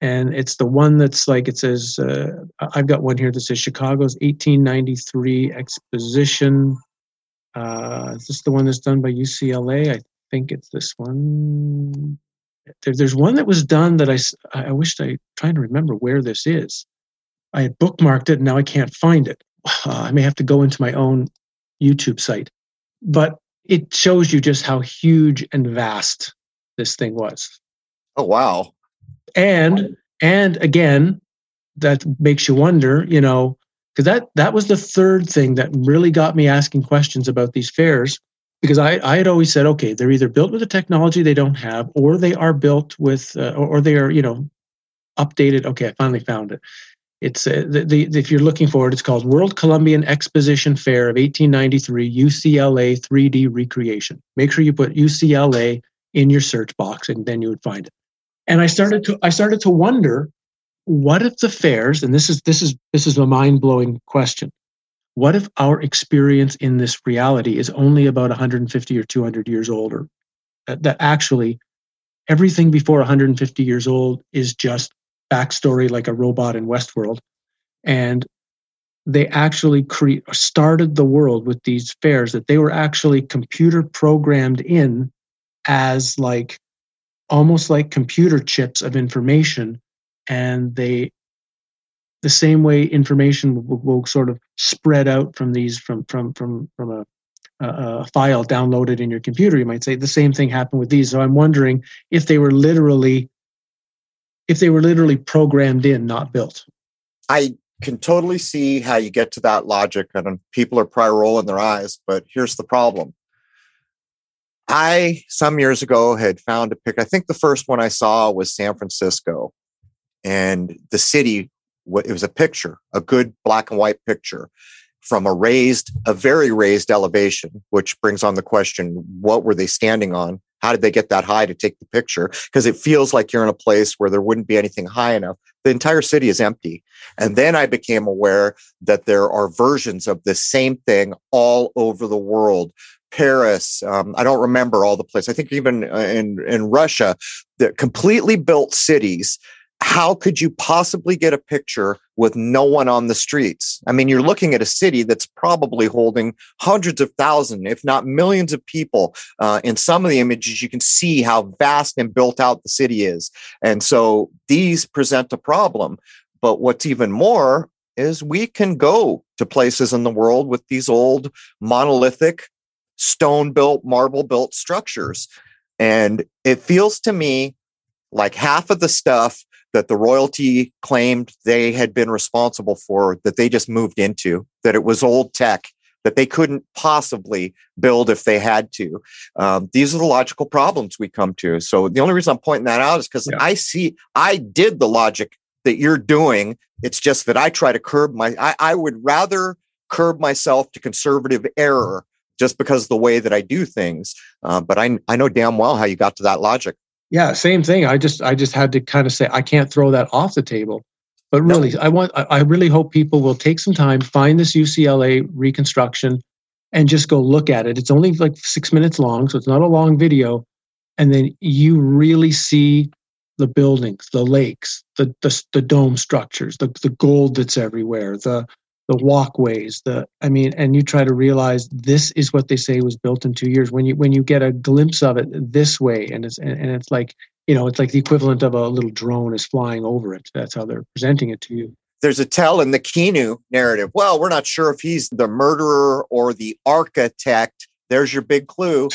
and it's the one that's like it says uh, I've got one here that says Chicago's 1893 Exposition uh, is this the one that's done by UCLA I think it's this one there, there's one that was done that I I wished I trying to remember where this is I had bookmarked it and now I can't find it. Uh, I may have to go into my own YouTube site. But it shows you just how huge and vast this thing was. Oh wow. And and again, that makes you wonder, you know, because that that was the third thing that really got me asking questions about these fairs because I, I had always said, okay, they're either built with a technology they don't have, or they are built with, uh, or, or they are, you know, updated. Okay, I finally found it. It's uh, the, the, if you're looking for it, it's called World Columbian Exposition Fair of 1893 UCLA 3D recreation. Make sure you put UCLA in your search box, and then you would find it. And I started to I started to wonder, what if the fairs? And this is this is this is a mind blowing question. What if our experience in this reality is only about 150 or 200 years older? That, that actually everything before 150 years old is just backstory like a robot in Westworld. And they actually cre- started the world with these fairs that they were actually computer programmed in as like almost like computer chips of information. And they the same way information will, will sort of spread out from these from from from from a, a file downloaded in your computer you might say. The same thing happened with these. So i'm wondering if they were literally if they were literally programmed in, not built. I can totally see how you get to that logic, and people are probably rolling their eyes. But here's the problem. I, some years ago, had found a pic. I think the first one I saw was San Francisco, and the city, it was a picture, a good black and white picture from a raised, a very raised elevation, which brings on the question what were they standing on? How did they get that high to take the picture? Because it feels like you're in a place where there wouldn't be anything high enough. The entire city is empty. And then I became aware that there are versions of the same thing all over the world. Paris, um, I don't remember all the places. I think even uh, in, in Russia, the completely built cities how could you possibly get a picture with no one on the streets? I mean, you're looking at a city that's probably holding hundreds of thousands, if not millions of people. Uh, in some of the images, you can see how vast and built out the city is. And so these present a problem. But what's even more is we can go to places in the world with these old monolithic stone built, marble built structures. And it feels to me like half of the stuff that the royalty claimed they had been responsible for that they just moved into, that it was old tech that they couldn't possibly build if they had to. Um, these are the logical problems we come to. So the only reason I'm pointing that out is because yeah. I see, I did the logic that you're doing. It's just that I try to curb my, I, I would rather curb myself to conservative error just because of the way that I do things. Uh, but I, I know damn well how you got to that logic. Yeah, same thing. I just I just had to kind of say I can't throw that off the table. But really, no. I want I really hope people will take some time, find this UCLA reconstruction, and just go look at it. It's only like six minutes long, so it's not a long video. And then you really see the buildings, the lakes, the the, the dome structures, the the gold that's everywhere, the the walkways the i mean and you try to realize this is what they say was built in two years when you when you get a glimpse of it this way and it's and, and it's like you know it's like the equivalent of a little drone is flying over it that's how they're presenting it to you there's a tell in the Keanu narrative. Well, we're not sure if he's the murderer or the architect. There's your big clue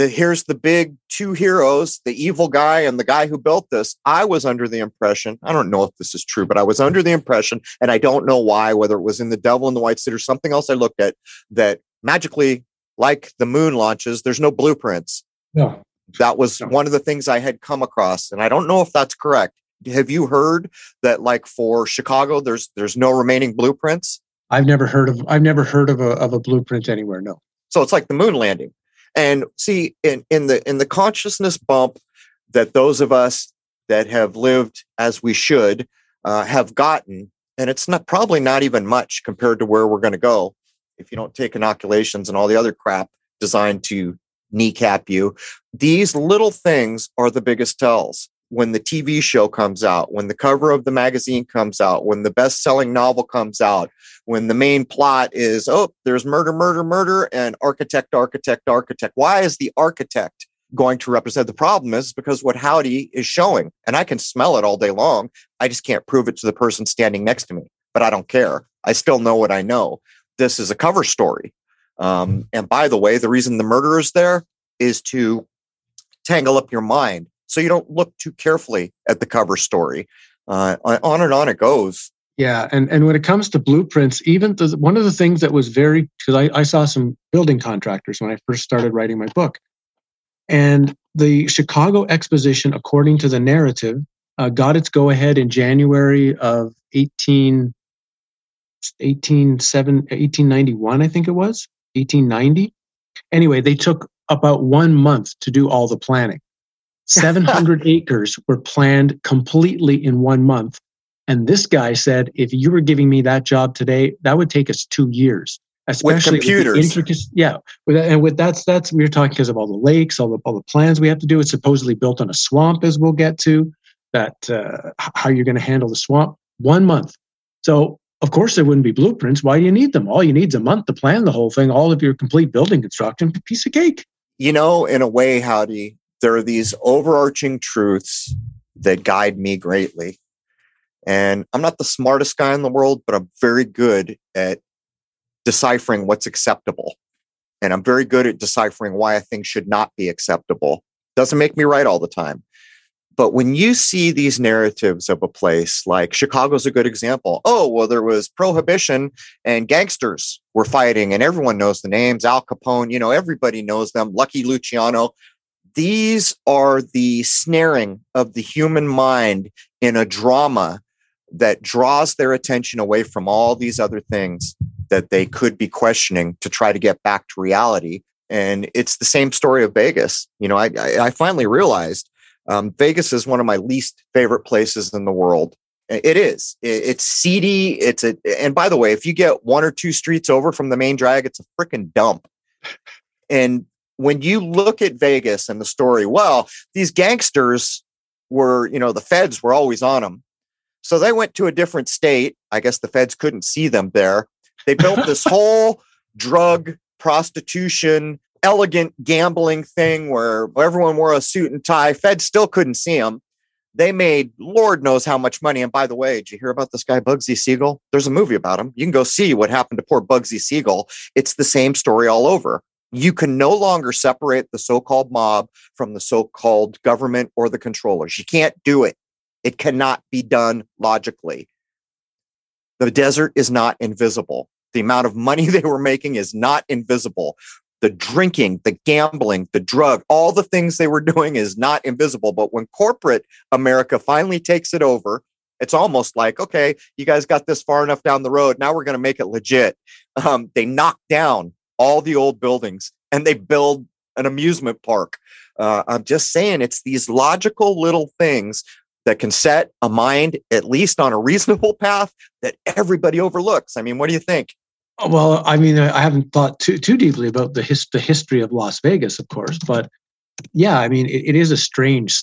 that here's the big two heroes, the evil guy and the guy who built this. I was under the impression, I don't know if this is true, but I was under the impression, and I don't know why, whether it was in The Devil in the White City or something else I looked at, that magically, like the moon launches, there's no blueprints. No. That was no. one of the things I had come across. And I don't know if that's correct. Have you heard that like for Chicago, there's there's no remaining blueprints? I've never heard of I've never heard of a of a blueprint anywhere. No. So it's like the moon landing. And see, in, in the in the consciousness bump that those of us that have lived as we should uh, have gotten, and it's not probably not even much compared to where we're going to go if you don't take inoculations and all the other crap designed to kneecap you. These little things are the biggest tells when the TV show comes out, when the cover of the magazine comes out, when the best selling novel comes out, when the main plot is, oh, there's murder, murder, murder, and architect, architect, architect. Why is the architect going to represent the problem is because what Howdy is showing, and I can smell it all day long. I just can't prove it to the person standing next to me, but I don't care. I still know what I know. This is a cover story. Um, and by the way, the reason the murder is there is to tangle up your mind so you don't look too carefully at the cover story. Uh, on and on it goes. Yeah, and and when it comes to blueprints, even the, one of the things that was very because I, I saw some building contractors when I first started writing my book, and the Chicago Exposition, according to the narrative, uh, got its go ahead in January of 18, 18, 1891, I think it was 1890. Anyway, they took about one month to do all the planning. 700 acres were planned completely in one month. And this guy said, if you were giving me that job today, that would take us two years. Especially with computers. With yeah. With, and with that's, that's, we are talking because of all the lakes, all the, all the plans we have to do. It's supposedly built on a swamp, as we'll get to, that uh, how you're going to handle the swamp. One month. So, of course, there wouldn't be blueprints. Why do you need them? All you need is a month to plan the whole thing, all of your complete building construction, piece of cake. You know, in a way, Howdy, there are these overarching truths that guide me greatly. And I'm not the smartest guy in the world, but I'm very good at deciphering what's acceptable. And I'm very good at deciphering why a thing should not be acceptable. Doesn't make me right all the time. But when you see these narratives of a place like Chicago's a good example. Oh, well, there was prohibition and gangsters were fighting, and everyone knows the names Al Capone, you know, everybody knows them. Lucky Luciano these are the snaring of the human mind in a drama that draws their attention away from all these other things that they could be questioning to try to get back to reality. And it's the same story of Vegas. You know, I, I finally realized um, Vegas is one of my least favorite places in the world. It is. It's seedy. It's a, and by the way, if you get one or two streets over from the main drag, it's a freaking dump. And when you look at Vegas and the story, well, these gangsters were, you know, the feds were always on them. So they went to a different state. I guess the feds couldn't see them there. They built this whole drug, prostitution, elegant gambling thing where everyone wore a suit and tie. Feds still couldn't see them. They made Lord knows how much money. And by the way, did you hear about this guy, Bugsy Siegel? There's a movie about him. You can go see what happened to poor Bugsy Siegel. It's the same story all over. You can no longer separate the so called mob from the so called government or the controllers. You can't do it. It cannot be done logically. The desert is not invisible. The amount of money they were making is not invisible. The drinking, the gambling, the drug, all the things they were doing is not invisible. But when corporate America finally takes it over, it's almost like, okay, you guys got this far enough down the road. Now we're going to make it legit. Um, they knock down all the old buildings and they build an amusement park. Uh, I'm just saying, it's these logical little things that can set a mind at least on a reasonable path that everybody overlooks. I mean, what do you think? Well, I mean, I haven't thought too too deeply about the his, the history of Las Vegas, of course, but yeah, I mean, it, it is a strange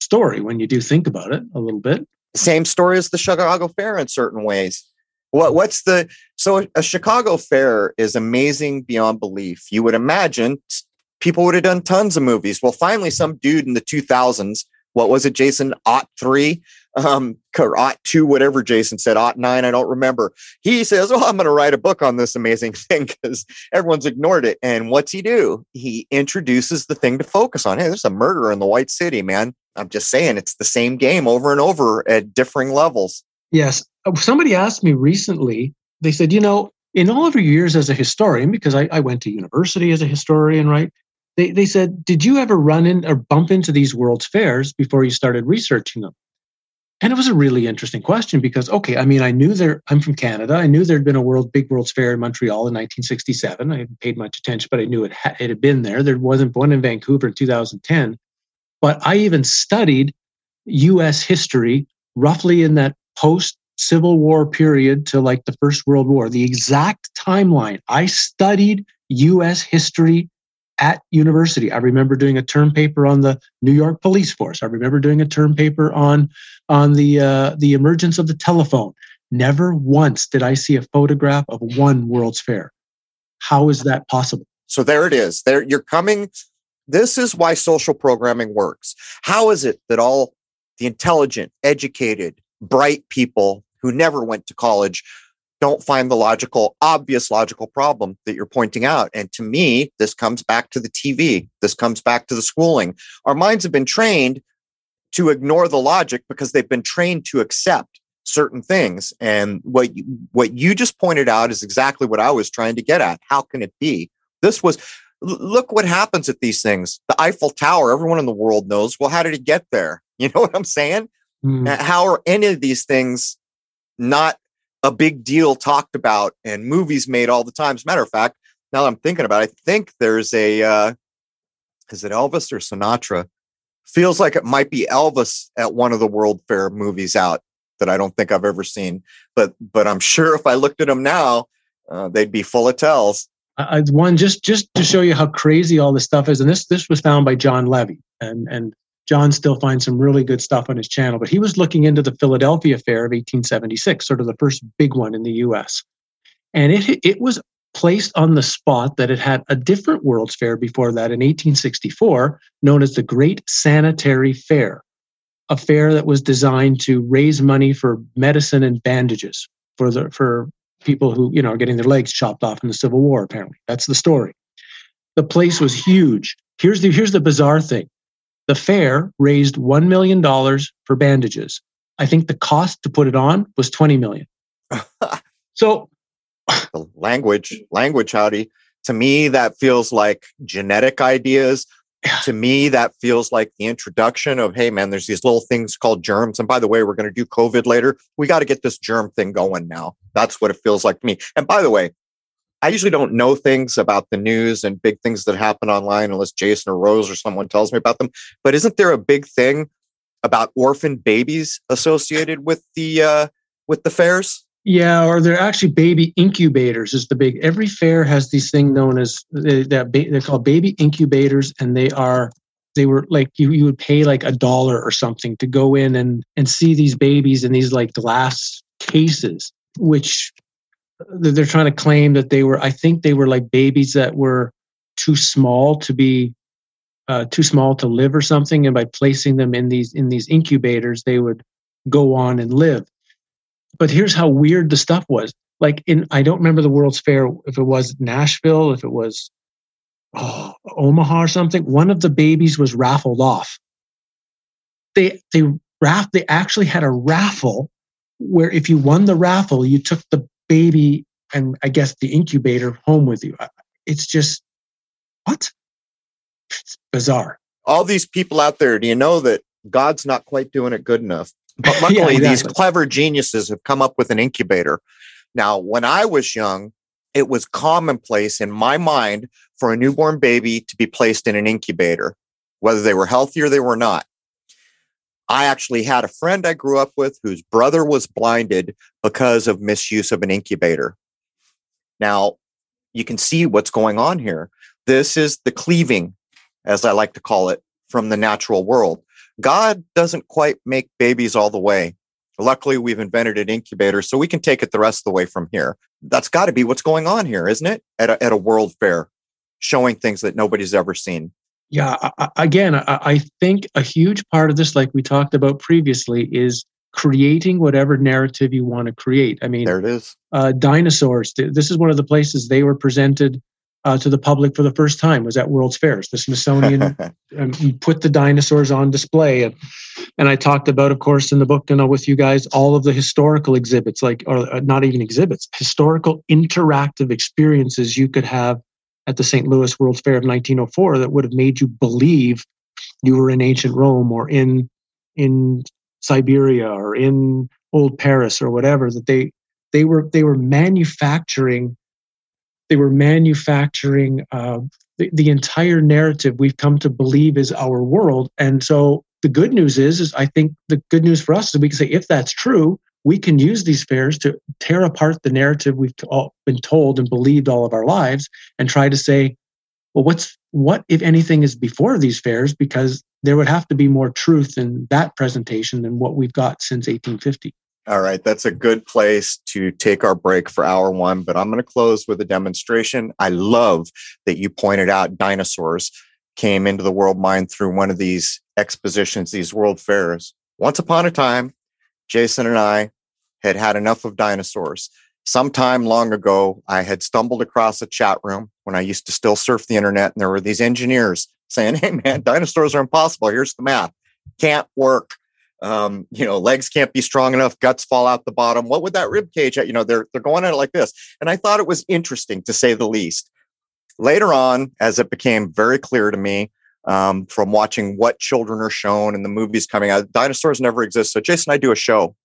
story when you do think about it a little bit. Same story as the Chicago Fair in certain ways. What what's the so a Chicago Fair is amazing beyond belief. You would imagine people would have done tons of movies. Well, finally, some dude in the 2000s what was it, Jason? Ot three, um, or Ot two, whatever Jason said, Ot nine, I don't remember. He says, Oh, I'm going to write a book on this amazing thing because everyone's ignored it. And what's he do? He introduces the thing to focus on. Hey, there's a murder in the White City, man. I'm just saying it's the same game over and over at differing levels. Yes. Uh, somebody asked me recently, they said, you know, in all of your years as a historian, because I, I went to university as a historian, right? they, they said, Did you ever run in or bump into these World's Fairs before you started researching them? And it was a really interesting question because, okay, I mean, I knew there, I'm from Canada. I knew there'd been a world, big World's Fair in Montreal in 1967. I hadn't paid much attention, but I knew it, ha- it had been there. There wasn't one in Vancouver in 2010. But I even studied US history roughly in that post Civil War period to like the First World War, the exact timeline. I studied US history at university. I remember doing a term paper on the New York police force. I remember doing a term paper on on the uh, the emergence of the telephone. Never once did I see a photograph of one World's Fair. How is that possible? So there it is. There you're coming. This is why social programming works. How is it that all the intelligent, educated, bright people who never went to college don't find the logical, obvious logical problem that you're pointing out. And to me, this comes back to the TV. This comes back to the schooling. Our minds have been trained to ignore the logic because they've been trained to accept certain things. And what you, what you just pointed out is exactly what I was trying to get at. How can it be? This was look what happens at these things. The Eiffel Tower, everyone in the world knows. Well, how did it get there? You know what I'm saying? Mm. How are any of these things not a big deal talked about and movies made all the time. As a matter of fact, now that I'm thinking about it, I think there's a, uh, is it Elvis or Sinatra? Feels like it might be Elvis at one of the World Fair movies out that I don't think I've ever seen. But but I'm sure if I looked at them now, uh, they'd be full of tells. Uh, one just just to show you how crazy all this stuff is, and this this was found by Jon Levi, and and Jon still finds some really good stuff on his channel, but he was looking into the Philadelphia Fair of 1876, sort of the first big one in the US. And it, it was placed on the spot that it had a different World's Fair before that in 1864, known as the Great Sanitary Fair, a fair that was designed to raise money for medicine and bandages for the for people who you know are getting their legs chopped off in the Civil War. Apparently, that's the story. The place was huge. Here's the here's the bizarre thing. The fair raised $1 million for bandages. I think the cost to put it on was 20 million. so the language, language, howdy. To me, that feels like genetic ideas. To me, that feels like the introduction of, hey, man, there's these little things called germs. And by the way, we're going to do COVID later. We got to get this germ thing going now. That's what it feels like to me. And by the way, I usually don't know things about the news and big things that happen online unless Jason or Rose or someone tells me about them. But isn't there a big thing about orphan babies associated with the uh, with the fairs? Yeah, or they're actually baby incubators. Is the big every fair has these thing known as they, they're called baby incubators, and they are they were like you you would pay like a dollar or something to go in and and see these babies in these like glass cases which they're trying to claim that they were i think they were like babies that were too small to be uh, too small to live or something. And by placing them in these in these incubators they would go on and live. But here's how weird the stuff was. Like in i don't remember the world's fair if it was nashville if it was oh, omaha or something one of the babies was raffled off. They they raff they actually had a raffle where if you won the raffle you took the baby and i guess the incubator home with you. It's just what? It's bizarre. All these people out there do you know that god's not quite doing it good enough? But luckily yeah, exactly. these clever geniuses have come up with an incubator. Now, when I was young, it was commonplace in my mind for a newborn baby to be placed in an incubator, whether they were healthy or they were not. I actually had a friend I grew up with whose brother was blinded because of misuse of an incubator. Now, you can see what's going on here. This is the cleaving, as I like to call it, from the natural world. God doesn't quite make babies all the way. Luckily, we've invented an incubator, so we can take it the rest of the way from here. That's got to be what's going on here, isn't it? At a, at a world fair, showing things that nobody's ever seen. Yeah, I, again, I, I think a huge part of this, like we talked about previously, is creating whatever narrative you want to create. I mean, there it is. Uh, dinosaurs. This is one of the places they were presented uh, to the public for the first time was at World's Fairs. The Smithsonian um, put the dinosaurs on display, and and I talked about, of course, in the book, you know, with you guys, all of the historical exhibits, like or uh, not even exhibits, historical interactive experiences you could have at the St. Louis World's Fair of 1904 that would have made you believe you were in ancient Rome or in in Siberia or in old Paris or whatever. That they they were they were manufacturing they were manufacturing uh, the, the entire narrative we've come to believe is our world. And so the good news is, is I think the good news for us is we can say if that's true, we can use these fairs to tear apart the narrative we've all been told and believed all of our lives and try to say well what's what if anything is before these fairs because there would have to be more truth in that presentation than what we've got since 1850 all right, that's a good place to take our break for hour one, but I'm going to close with a demonstration. I love that you pointed out dinosaurs came into the world mind through one of these expositions, these world fairs. Once upon a time, Jason and I had had enough of dinosaurs. Sometime long ago, I had stumbled across a chat room when I used to still surf the internet, and there were these engineers saying, Hey, man, dinosaurs are impossible. Here's the math. Can't work um, you know, legs can't be strong enough, guts fall out the bottom. What would that rib cage? You know, they're they're going at it like this, and I thought it was interesting to say the least. Later on, as it became very clear to me um, from watching what children are shown and the movies coming out, dinosaurs never exist. So Jason and I do a show,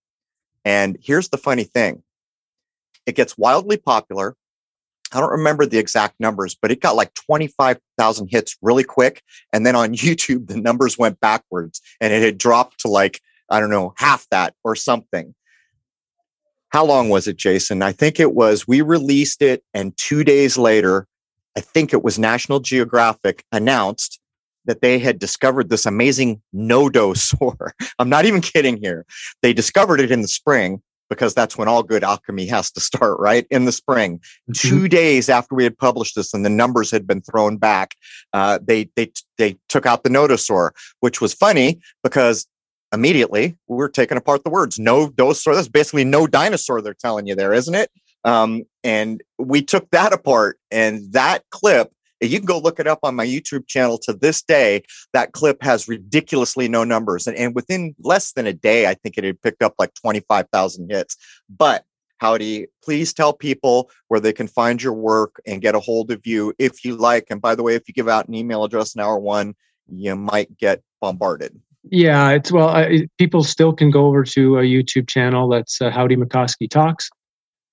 and here's the funny thing: it gets wildly popular. I don't remember the exact numbers, but it got like 25,000 hits really quick. And then on YouTube, the numbers went backwards and it had dropped to like, I don't know, half that or something. How long was it, Jason? I think it was, we released it, and two days later, I think it was National Geographic announced that they had discovered this amazing nodosaur. I'm not even kidding here. They discovered it in the spring because that's when all good alchemy has to start, right? In the spring. Mm-hmm. Two days after we had published this and the numbers had been thrown back, uh, they, they, they took out the nodosaur, which was funny because immediately we were taking apart the words. No dinosaur. That's basically no dinosaur they're telling you there, isn't it? Um, and we took that apart and that clip you can go look it up on my YouTube channel to this day. That clip has ridiculously no numbers. And, and within less than a day, I think it had picked up like 25,000 hits. But Howdy, please tell people where they can find your work and get a hold of you if you like. And by the way, if you give out an email address in hour one, you might get bombarded. Yeah, it's well, I, people still can go over to a YouTube channel that's uh, Howdy McCoskey Talks.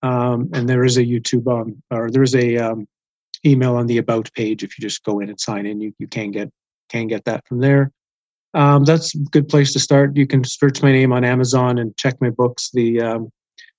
Um, and there is a YouTube um, or there's a um, email on the about page. If you just go in and sign in, you, you can get can get that from there. Um, that's a good place to start. You can search my name on Amazon and check my books. The um,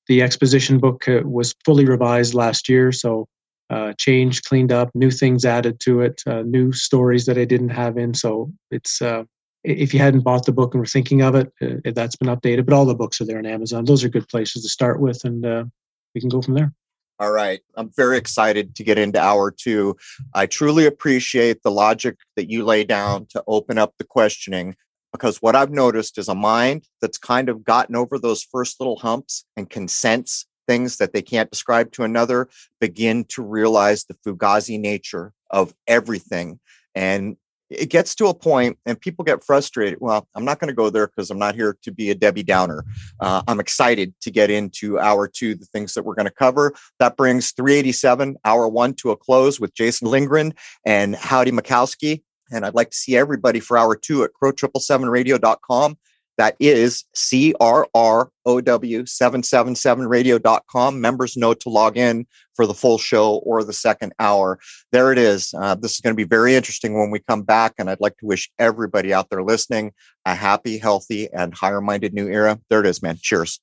the exposition book uh, was fully revised last year, so uh, changed, cleaned up, new things added to it, uh, new stories that I didn't have in. So it's uh, if you hadn't bought the book and were thinking of it, uh, that's been updated. But all the books are there on Amazon. Those are good places to start with, and we can go from there. All right. I'm very excited to get into hour two. I truly appreciate the logic that you lay down to open up the questioning because what I've noticed is a mind that's kind of gotten over those first little humps and can sense things that they can't describe to another begin to realize the fugazi nature of everything. And it gets to a point and people get frustrated. Well, I'm not going to go there because I'm not here to be a Debbie Downer. Uh, I'm excited to get into hour two, the things that we're going to cover. That brings 387, hour one to a close with Jason Lindgren and Howdy Mikowski. And I'd like to see everybody for hour two at crrow777radio.com. That is CRROW777radio.com. Members know to log in for the full show or the second hour. There it is. Uh, this is going to be very interesting when we come back. And I'd like to wish everybody out there listening a happy, healthy, and higher minded new era. There it is, man. Cheers.